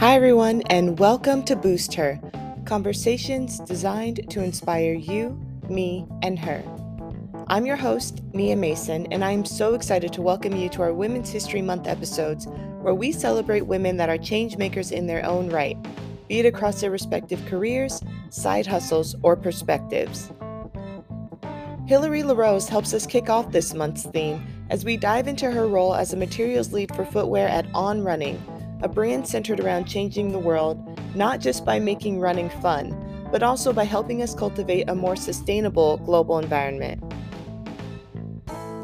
Hi, everyone, and welcome to Boost Her conversations designed to inspire you, me, and her. I'm your host, Nia Mason, and I am so excited to welcome you to our Women's History Month episodes where we celebrate women that are change makers in their own right, be it across their respective careers, side hustles, or perspectives. Hilary LaRose helps us kick off this month's theme as we dive into her role as a materials lead for footwear at On Running a brand centered around changing the world, not just by making running fun, but also by helping us cultivate a more sustainable global environment.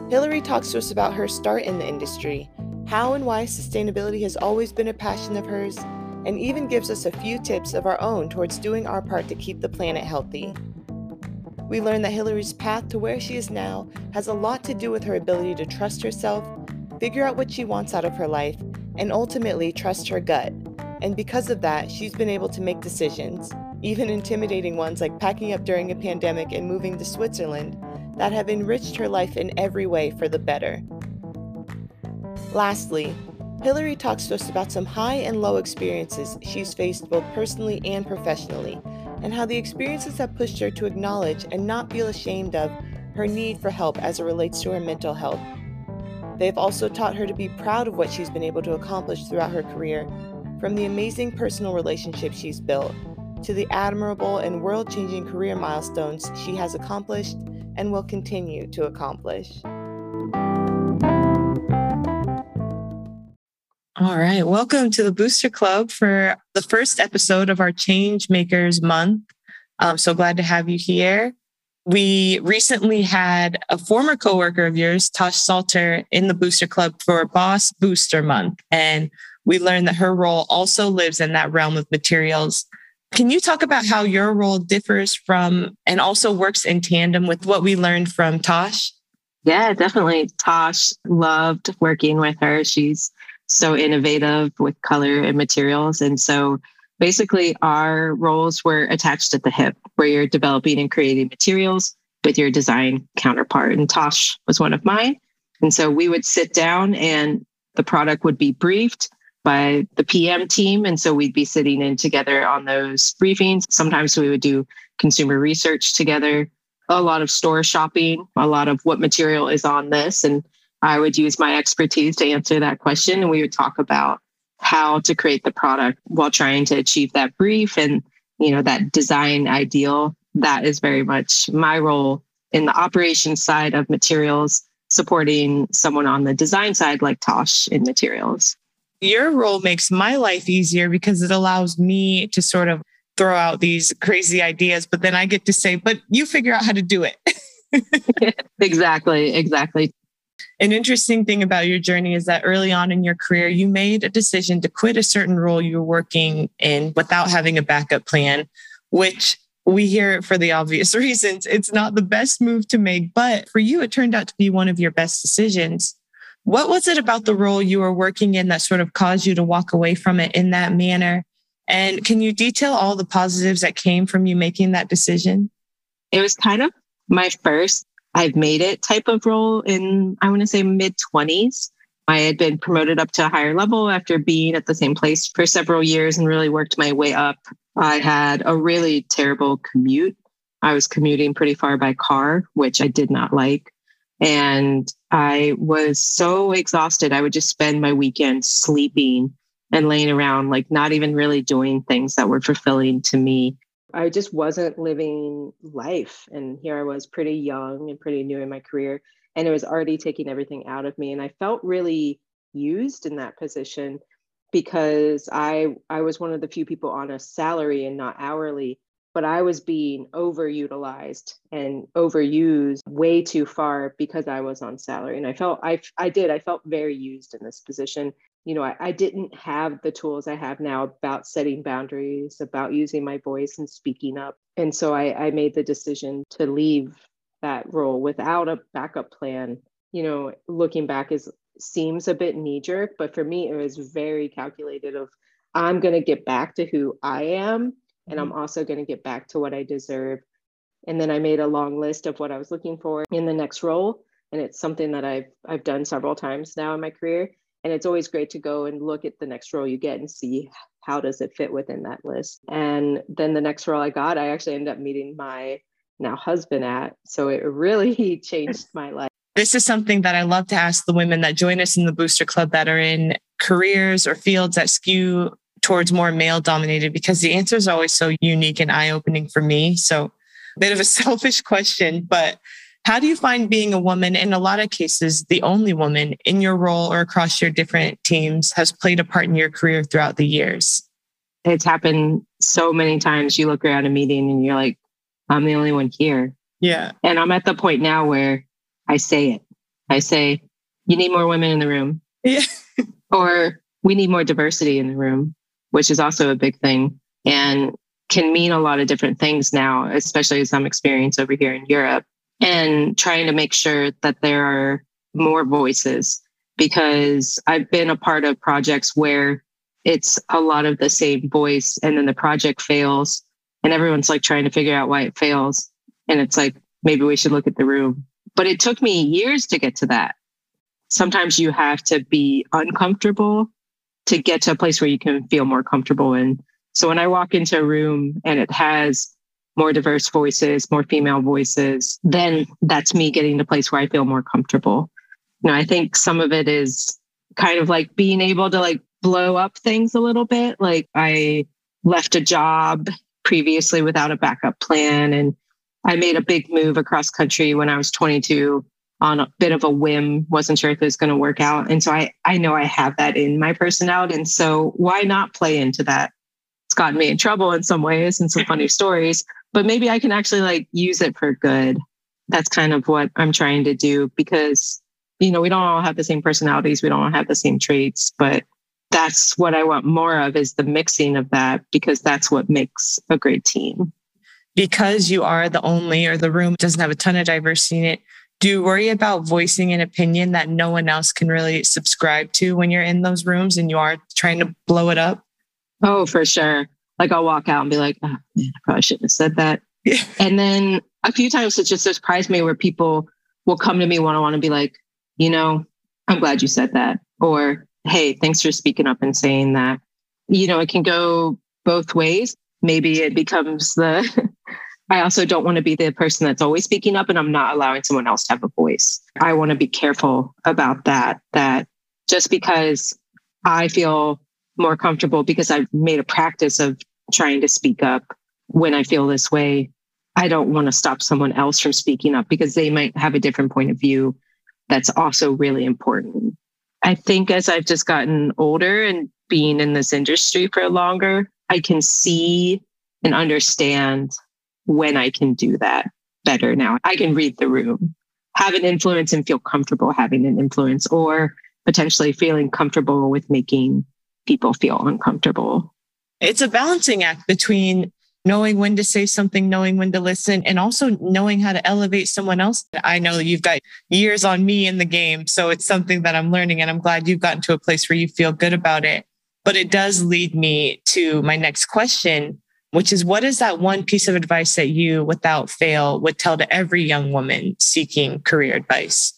Hillary talks to us about her start in the industry, how and why sustainability has always been a passion of hers, and even gives us a few tips of our own towards doing our part to keep the planet healthy. We learn that Hillary's path to where she is now has a lot to do with her ability to trust herself, figure out what she wants out of her life, and ultimately trust her gut. And because of that, she's been able to make decisions, even intimidating ones like packing up during a pandemic and moving to Switzerland, that have enriched her life in every way for the better. Lastly, Hillary talks to us about some high and low experiences she's faced both personally and professionally, and how the experiences have pushed her to acknowledge and not feel ashamed of her need for help as it relates to her mental health. They've also taught her to be proud of what she's been able to accomplish throughout her career, from the amazing personal relationships she's built to the admirable and world changing career milestones she has accomplished and will continue to accomplish. All right, welcome to the Booster Club for the first episode of our Change Makers Month. I'm so glad to have you here we recently had a former coworker of yours, Tosh Salter, in the Booster Club for Boss Booster Month. And we learned that her role also lives in that realm of materials. Can you talk about how your role differs from and also works in tandem with what we learned from Tosh? Yeah, definitely. Tosh loved working with her. She's so innovative with color and materials. And so basically our roles were attached at the hip where you're developing and creating materials with your design counterpart. And tosh was one of mine. And so we would sit down and the product would be briefed by the pm team. And so we'd be sitting in together on those briefings. Sometimes we would do consumer research together a lot of store shopping a lot of what material is on this. And i would use my expertise to answer that question. And we would talk about how to create the product while trying to achieve that brief and you know that design ideal. That is very much my role in the operations side of materials supporting someone on the design side like tosh in materials. Your role makes my life easier because it allows me to sort of throw out these crazy ideas but then i get to say but you figure out how to do it. Exactly exactly an interesting thing about your journey is that early on in your career, you made a decision to quit a certain role you were working in without having a backup plan, which we hear it for the obvious reasons. It's not the best move to make, but for you, it turned out to be one of your best decisions. What was it about the role you were working in that sort of caused you to walk away from it in that manner? And can you detail all the positives that came from you making that decision? It was kind of my first I've made it type of role in, I want to say mid 20s. I had been promoted up to a higher level after being at the same place for several years and really worked my way up. I had a really terrible commute. I was commuting pretty far by car, which I did not like. And I was so exhausted. I would just spend my weekends sleeping and laying around, like not even really doing things that were fulfilling to me. I just wasn't living life. And here I was pretty young and pretty new in my career. And it was already taking everything out of me. And I felt really used in that position because I I was one of the few people on a salary and not hourly, but I was being overutilized and overused way too far because I was on salary. And I felt I I did I felt very used in this position you know, I, I, didn't have the tools I have now about setting boundaries, about using my voice and speaking up. And so I, I made the decision to leave that role without a backup plan. You know, looking back is seems a bit knee jerk, but for me, it was very calculated of I'm going to get back to who I am, and I'm mm-hmm. also going to get back to what I deserve. And then I made a long list of what I was looking for in the next role. And it's something that I've I've done several times now in my career And it's always great to go and look at the next role you get and see how does it fit within that list. And then the next role I got, I actually ended up meeting my now husband at. So it really changed my life. This is something that I love to ask the women that join us in the Booster Club that are in careers or fields that skew towards more male dominated because the answer is always so unique and eye opening for me. So, a bit of a selfish question, but how do you find being a woman, in a lot of cases, the only woman in your role or across your different teams has played a part in your career throughout the years? It's happened so many times. You look around a meeting and you're like, I'm the only one here. Yeah. And I'm at the point now where I say it. I say, you need more women in the room. Yeah. or we need more diversity in the room, which is also a big thing and can mean a lot of different things now, especially as I'm experienced over here in Europe and trying to make sure that there are more voices because I've been a part of projects where it's a lot of the same voice and then the project fails and everyone's like trying to figure out why it fails. And it's like, maybe we should look at the room. But it took me years to get to that. Sometimes you have to be uncomfortable to get to a place where you can feel more comfortable And So when I walk into a room and it has more diverse voices, more female voices, then that's me getting to a place where I feel more comfortable. You know, I think some of it is kind of like being able to like blow up things a little bit. Like I left a job previously without a backup plan and I made a big move across country when I was 22 on a bit of a whim, wasn't sure if it was going to work out. And so I, I know I have that in my personality. And so why not play into that? Gotten me in trouble in some ways and some funny stories, but maybe I can actually like use it for good. That's kind of what I'm trying to do because, you know, we don't all have the same personalities. We don't all have the same traits, but that's what I want more of is the mixing of that because that's what makes a great team. Because you are the only or the room doesn't have a ton of diversity in it, do you worry about voicing an opinion that no one else can really subscribe to when you're in those rooms and you are trying to blow it up? Oh, for sure like I'll walk out and be like, oh, man, I probably shouldn't have said that. and then a few times it just surprised me where people will come to me one on one and be like, you know, I'm glad you said that. Or, hey, thanks for speaking up and saying that. You know, it can go both ways. Maybe it becomes the, I also don't want to be the person that's always speaking up and I'm not allowing someone else to have a voice. I want to be careful about that, that just because I feel more comfortable because I've made a practice of trying to speak up when I feel this way. I don't want to stop someone else from speaking up because they might have a different point of view that's also really important. I think as I've just gotten older and being in this industry for longer, I can see and understand when I can do that better now. I can read the room, have an influence and feel comfortable having an influence, or potentially feeling comfortable with making people feel uncomfortable. It's a balancing act between knowing when to say something, knowing when to listen, and also knowing how to elevate someone else. I know you've got years on me in the game. So it's something that I'm learning, and I'm glad you've gotten to a place where you feel good about it. But it does lead me to my next question, which is what is that one piece of advice that you, without fail, would tell to every young woman seeking career advice?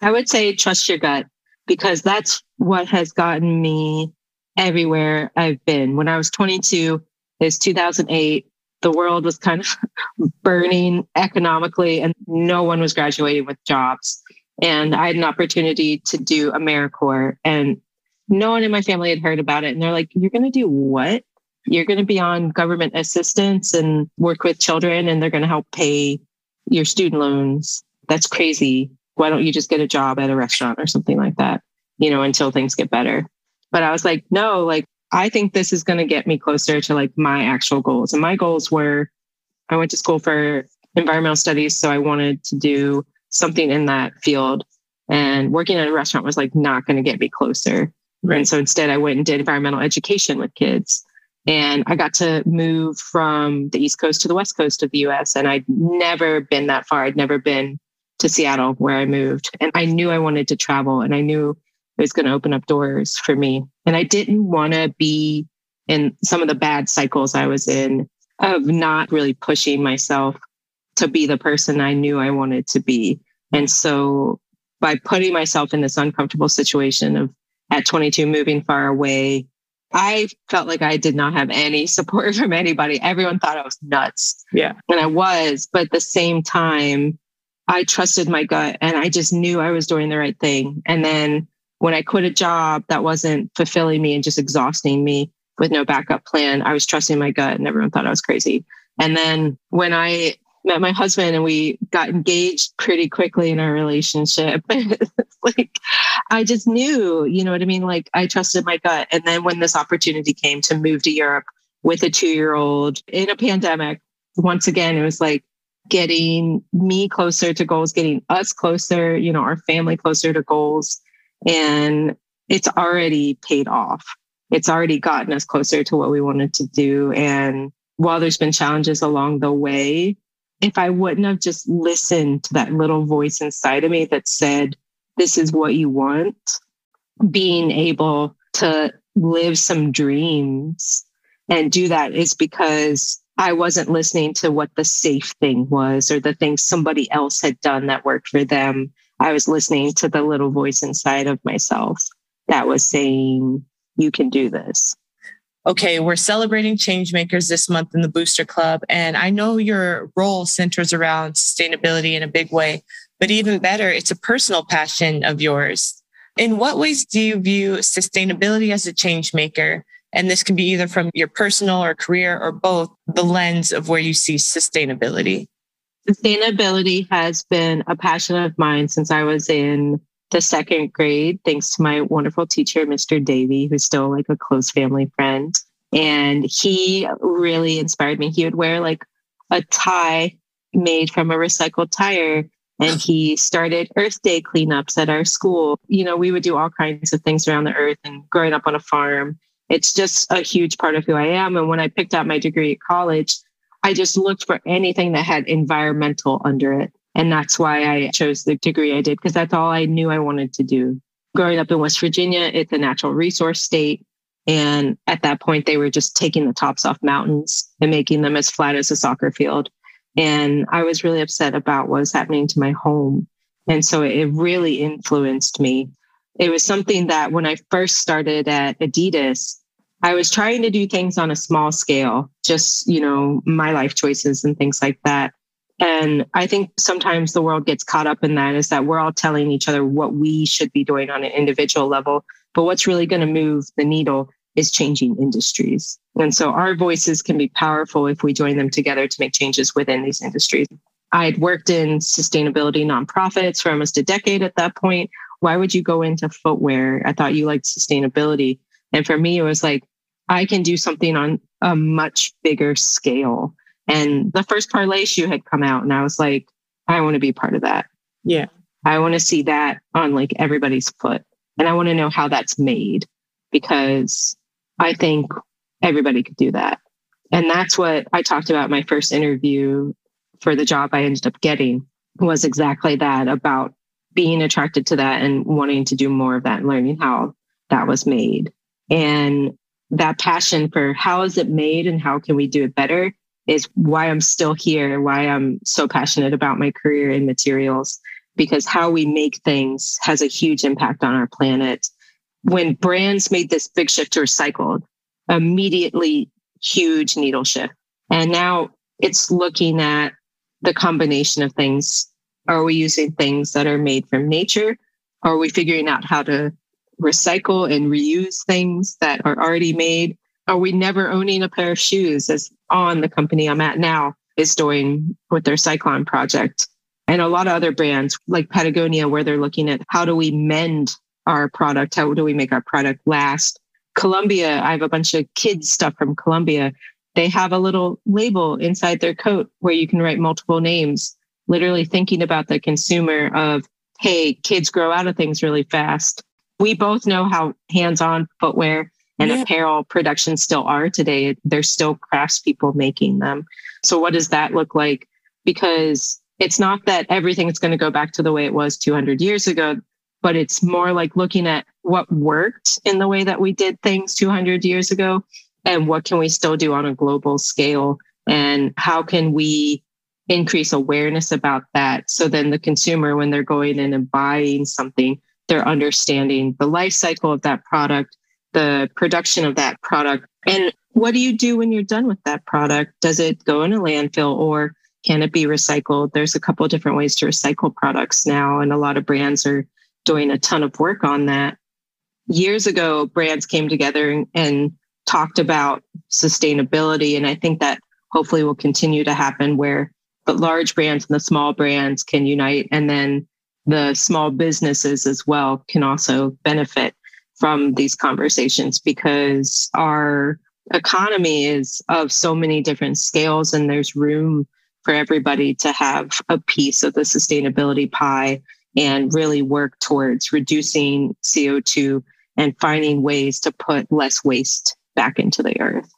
I would say trust your gut because that's what has gotten me everywhere I've been. When I was 22, it's 2008. The world was kind of burning economically, and no one was graduating with jobs. And I had an opportunity to do AmeriCorps, and no one in my family had heard about it. And they're like, You're going to do what? You're going to be on government assistance and work with children, and they're going to help pay your student loans. That's crazy. Why don't you just get a job at a restaurant or something like that, you know, until things get better? But I was like, no, like, I think this is going to get me closer to like my actual goals. And my goals were I went to school for environmental studies. So I wanted to do something in that field. And working at a restaurant was like not going to get me closer. Right. And so instead, I went and did environmental education with kids. And I got to move from the East Coast to the West Coast of the US. And I'd never been that far. I'd never been to Seattle where I moved. And I knew I wanted to travel and I knew it was going to open up doors for me. And I didn't want to be in some of the bad cycles I was in of not really pushing myself to be the person I knew I wanted to be. And so by putting myself in this uncomfortable situation of at 22 moving far away. I felt like I did not have any support from anybody. Everyone thought I was nuts. Yeah. And I was, but at the same time, I trusted my gut and I just knew I was doing the right thing. And then when I quit a job that wasn't fulfilling me and just exhausting me with no backup plan, I was trusting my gut and everyone thought I was crazy. And then when I met my husband and we got engaged pretty quickly in our relationship, like I just knew, you know what I mean? Like I trusted my gut. And then when this opportunity came to move to Europe with a two year old in a pandemic, once again, it was like, getting me closer to goals, getting us closer, you know, our family closer to goals. And it's already paid off. It's already gotten us closer to what we wanted to do. And while there's been challenges along the way, if I wouldn't have just listened to that little voice inside of me that said, this is what you want, being able to live some dreams and do that is because I wasn't listening to what the safe thing was or the thing somebody else had done that worked for them. I was listening to the little voice inside of myself that was saying, you can do this. Okay, we're celebrating changemakers this month in the Booster Club. And I know your role centers around sustainability in a big way, but even better, it's a personal passion of yours. In what ways do you view sustainability as a change maker? And this can be either from your personal or career or both, the lens of where you see sustainability. Sustainability has been a passion of mine since I was in the second grade, thanks to my wonderful teacher, Mr. Davey, who's still like a close family friend. And he really inspired me. He would wear like a tie made from a recycled tire. And he started Earth Day cleanups at our school. You know, we would do all kinds of things around the earth and growing up on a farm it's just a huge part of who I am. And when I picked out my degree at college, I just looked for anything that had environmental under it. And that's why I chose the degree I did, because that's all I knew I wanted to do. Growing up in West Virginia, it's a natural resource state. And at that point, they were just taking the tops off mountains and making them as flat as a soccer field. And I was really upset about what was happening to my home. And so it really influenced me it was something that when I first started at Adidas, I was trying to do things on a small scale, just, you know, my life choices and things like that. And I think sometimes the world gets caught up in that is that we're all telling each other what we should be doing on an individual level. But what's really going to move the needle is changing industries. And so our voices can be powerful if we join them together to make changes within these industries. I had worked in sustainability nonprofits for almost a decade at that point why would you go into footwear? I thought you liked sustainability. And for me, it was like, I can do something on a much bigger scale. And the first Parley shoe had come out, and I was like, I want to be part of that. Yeah. I want to see that on like everybody's foot. And I want to know how that's made because I think everybody could do that. And that's what I talked about my first interview for the job I ended up getting was exactly that about being attracted to that and wanting to do more of that and learning how that was made. And that passion for how is it made and how can we do it better is why I'm still here, why I'm so passionate about my career in materials, because how we make things has a huge impact on our planet. When brands made this big shift to recycled, immediately huge needle shift. And now it's looking at the combination of things are we using things that are made from nature? Are we figuring out how to recycle and reuse things that are already made? Are we never owning a pair of shoes as on the company I'm at now is doing with their Cyclon project? And a lot of other brands like Patagonia, where they're looking at how do we mend our product? How do we make our product last? Columbia, I have a bunch of kids stuff from Columbia. They have a little label inside their coat where you can write multiple names literally thinking about the consumer of, hey, kids grow out of things really fast. We both know how hands on footwear and yeah. apparel production still are today. There's still craftspeople making them. So, what does that look like? Because it's not that everything is going to go back to the way it was 200 years ago, but it's more like looking at what worked in the way that we did things 200 years ago and what can we still do on a global scale and how can we increase awareness about that. So then the consumer, when they're going in and buying something, they're understanding the life cycle of that product, the production of that product, and what do you do when you're done with that product? Does it go in a landfill or can it be recycled? There's a couple different ways to recycle products now, and a lot of brands are doing a ton of work on that. Years ago, brands came together and talked about sustainability. And I think that hopefully will continue to happen where the large brands and the small brands can unite and then the small businesses as well can also benefit from these conversations because our economy is of so many different scales and there's room for everybody to have a piece of the sustainability pie and really work towards reducing CO2 and finding ways to put less waste back into the earth.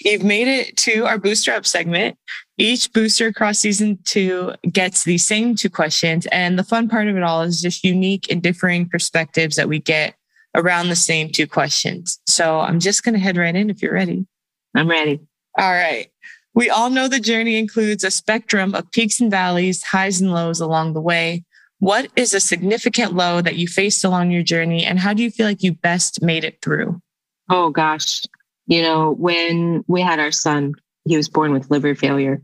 You've made it to our booster up segment. Each booster across season two gets the same two questions. And the fun part of it all is just unique and differing perspectives that we get around the same two questions. So I'm just going to head right in if you're ready. I'm ready. All right. We all know the journey includes a spectrum of peaks and valleys, highs and lows along the way. What is a significant low that you faced along your journey, and how do you feel like you best made it through? Oh, gosh. You know, when we had our son, he was born with liver failure.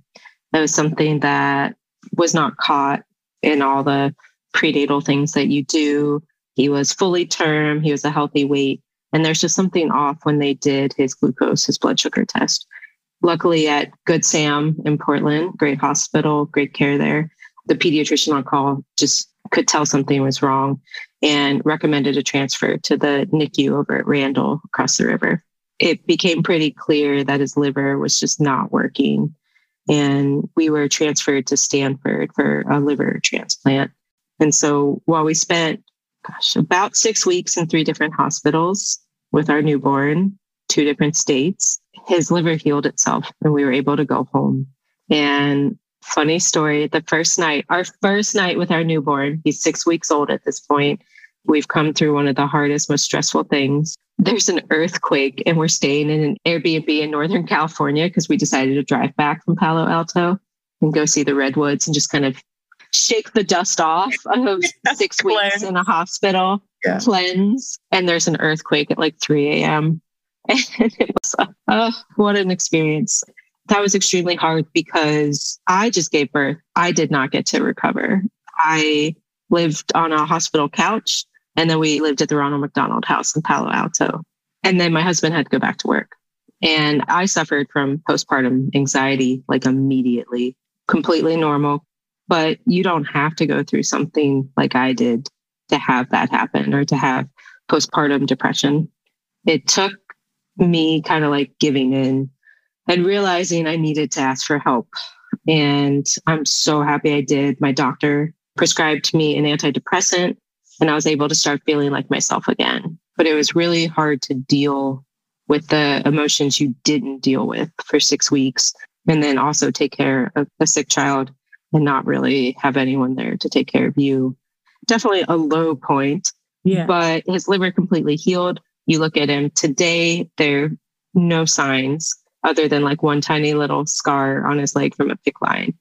That was something that was not caught in all the prenatal things that you do. He was fully term, he was a healthy weight. And there's just something off when they did his glucose, his blood sugar test. Luckily, at Good Sam in Portland, great hospital, great care there, the pediatrician on call just could tell something was wrong and recommended a transfer to the NICU over at Randall across the river. It became pretty clear that his liver was just not working. And we were transferred to Stanford for a liver transplant. And so while we spent gosh, about six weeks in three different hospitals with our newborn, two different states. His liver healed itself and we were able to go home. And funny story the first night, our first night with our newborn, he's six weeks old at this point. We've come through one of the hardest, most stressful things. There's an earthquake, and we're staying in an Airbnb in Northern California because we decided to drive back from Palo Alto and go see the redwoods and just kind of shake the dust off of six weeks in a hospital, yeah. cleanse, and there's an earthquake at like 3 a.m. And it was, oh, what an experience. That was extremely hard because I just gave birth. I did not get to recover. I lived on a hospital couch, and then we lived at the Ronald McDonald House in Palo Alto. And then my husband had to go back to work. And I suffered from postpartum anxiety like immediately, completely normal, but you don't have to go through something like I did to have that happen or to have postpartum depression. It took me kind of like giving in and realizing I needed to ask for help. And I'm so happy I did. My doctor prescribed me an antidepressant and I was able to start feeling like myself again. But it was really hard to deal with the emotions you didn't deal with for six weeks and then also take care of a sick child and not really have anyone there to take care of you. Definitely a low point. Yeah. But his liver completely healed. You look at him today, there are no signs other than like one tiny little scar on his leg from a PICC line.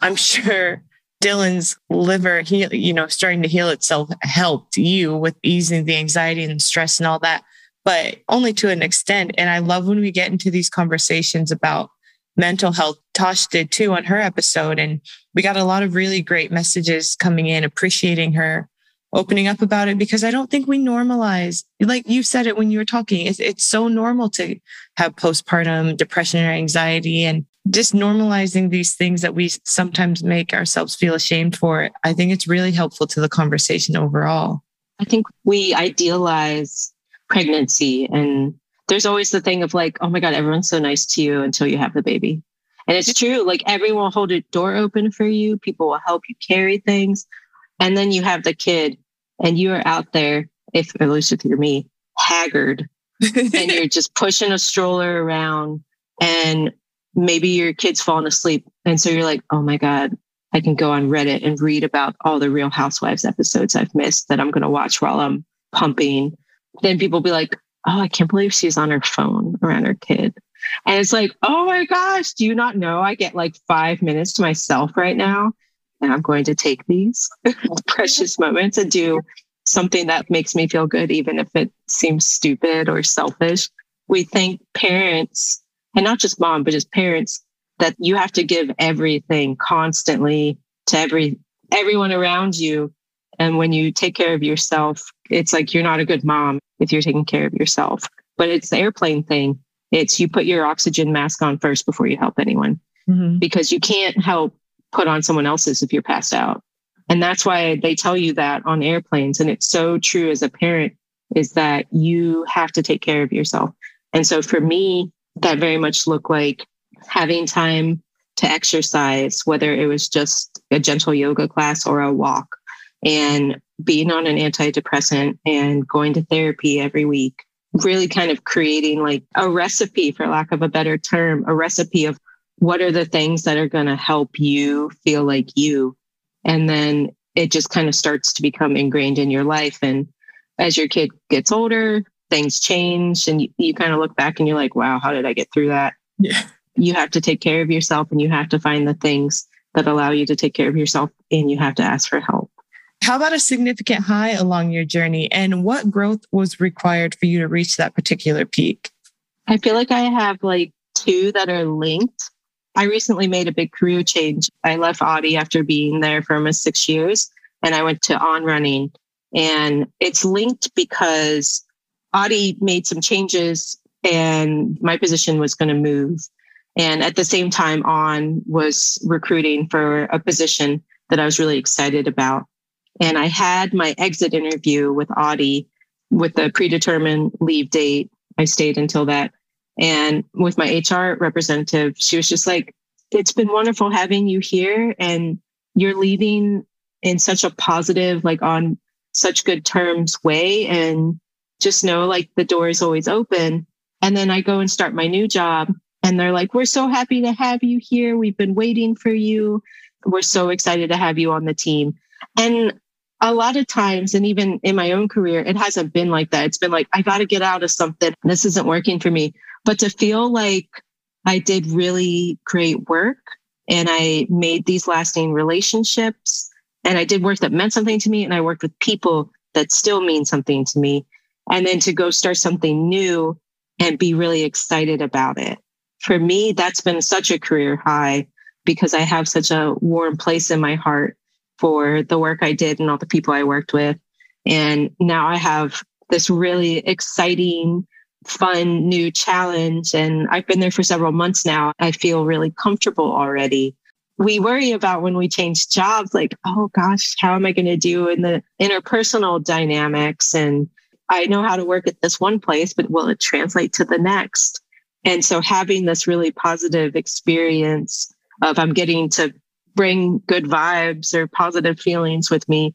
I'm sure Dylan's liver heal, you know, starting to heal itself helped you with easing the anxiety and stress and all that, but only to an extent. And I love when we get into these conversations about mental health. Tosh did too on her episode. And we got a lot of really great messages coming in, appreciating her opening up about it because I don't think we normalize, like you said it when you were talking, it's, it's so normal to have postpartum depression or anxiety and just normalizing these things that we sometimes make ourselves feel ashamed for. I think it's really helpful to the conversation overall. I think we idealize pregnancy and there's always the thing of like, oh my God, everyone's so nice to you until you have the baby. And it's true. Like everyone will hold a door open for you. People will help you carry things. And then you have the kid and you are out there, if at least if you're me, haggard and you're just pushing a stroller around and maybe your kid's falling asleep. And so you're like, oh my God, I can go on Reddit and read about all the Real Housewives episodes I've missed that I'm going to watch while I'm pumping. Then people be like, oh, I can't believe she's on her phone around her kid. And it's like, oh my gosh, do you not know I get like five minutes to myself right now? And I'm going to take these precious moments and do something that makes me feel good, even if it seems stupid or selfish. We thank parents, and not just mom, but just parents, that you have to give everything constantly to every everyone around you. And when you take care of yourself, it's like you're not a good mom if you're taking care of yourself. But it's the airplane thing. It's you put your oxygen mask on first before you help anyone mm-hmm. because you can't help put on someone else's if you're passed out. And that's why they tell you that on airplanes. And it's so true as a parent is that you have to take care of yourself. And so for me, that very much looked like having time to exercise, whether it was just a gentle yoga class or a walk, and being on an antidepressant and going to therapy every week, really kind of creating like a recipe, for lack of a better term, a recipe of what are the things that are going to help you feel like you. And then it just kind of starts to become ingrained in your life. And as your kid gets older, things change and you, you kind of look back and you're like, wow, how did I get through that? Yeah. You have to take care of yourself and you have to find the things that allow you to take care of yourself and you have to ask for help. How about a significant high along your journey and what growth was required for you to reach that particular peak? I feel like I have like two that are linked. I recently made a big career change. I left Audi after being there for almost six years and I went to on running. And it's linked because Audi made some changes and my position was going to move. And at the same time, On was recruiting for a position that I was really excited about. And I had my exit interview with Audi with the predetermined leave date. I stayed until that. And with my HR representative, she was just like, it's been wonderful having you here and you're leaving in such a positive, like on such good terms way. And just know like the door is always open. And then I go and start my new job and they're like, we're so happy to have you here. We've been waiting for you. We're so excited to have you on the team. And a lot of times, and even in my own career, it hasn't been like that. It's been like, I got to get out of something. This isn't working for me. But to feel like I did really great work and I made these lasting relationships and I did work that meant something to me and I worked with people that still mean something to me. And then to go start something new and be really excited about it. For me, that's been such a career high because I have such a warm place in my heart for the work I did and all the people I worked with. And now I have this really exciting, fun new challenge. And I've been there for several months now. I feel really comfortable already. We worry about when we change jobs, like, oh gosh, how am I going to do in the interpersonal dynamics? And I know how to work at this one place, but will it translate to the next? And so having this really positive experience of I'm getting to bring good vibes or positive feelings with me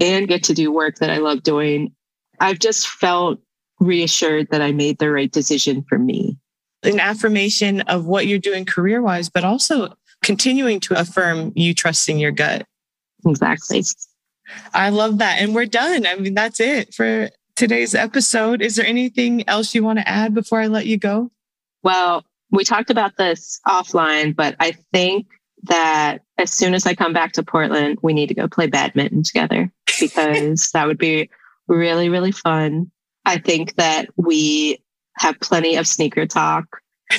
and get to do work that I love doing, I've just felt reassured that I made the right decision for me. An affirmation of what you're doing career wise, but also continuing to affirm you trusting your gut. Exactly. I love that. And we're done. I mean, that's it for today's episode. Is there anything else you want to add before I let you go? Well, we talked about this offline, but I think that as soon as I come back to Portland, we need to go play badminton together because that would be really, really fun. I think that we have plenty of sneaker talk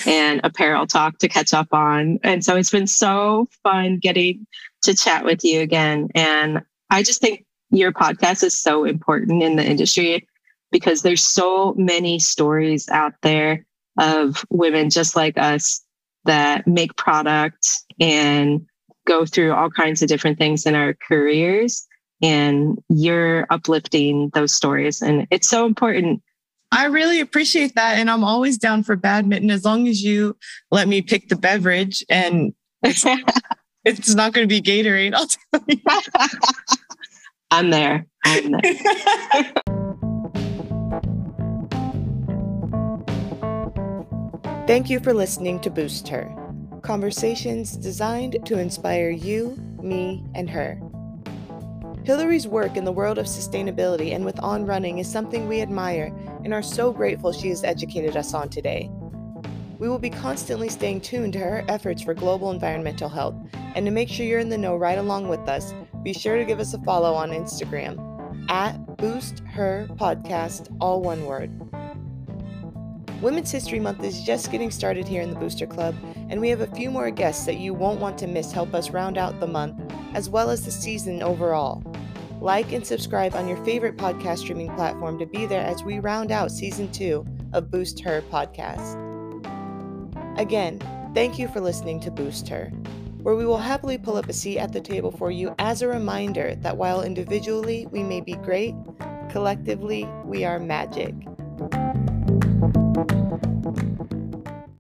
and apparel talk to catch up on. And so it's been so fun getting to chat with you again. And I just think your podcast is so important in the industry because there's so many stories out there of women just like us that make product and go through all kinds of different things in our careers and you're uplifting those stories and it's so important I really appreciate that. And I'm always down for badminton as long as you let me pick the beverage and it's, it's not going to be Gatorade. I'll tell you. I'm there. I'm there. Thank you for listening to Boost Her conversations designed to inspire you, me, and her. Hillary's work in the world of sustainability and with On Running is something we admire and are so grateful she has educated us on today. We will be constantly staying tuned to her efforts for global environmental health, and to make sure you're in the know right along with us, be sure to give us a follow on Instagram at Boost Her Podcast, all one word. Women's History Month is just getting started here in the Booster Club, and we have a few more guests that you won't want to miss help us round out the month as well as the season overall. Like and subscribe on your favorite podcast streaming platform to be there as we round out season two of Boost Her podcast. Again, thank you for listening to Boost Her, where we will happily pull up a seat at the table for you as a reminder that while individually we may be great, collectively we are magic.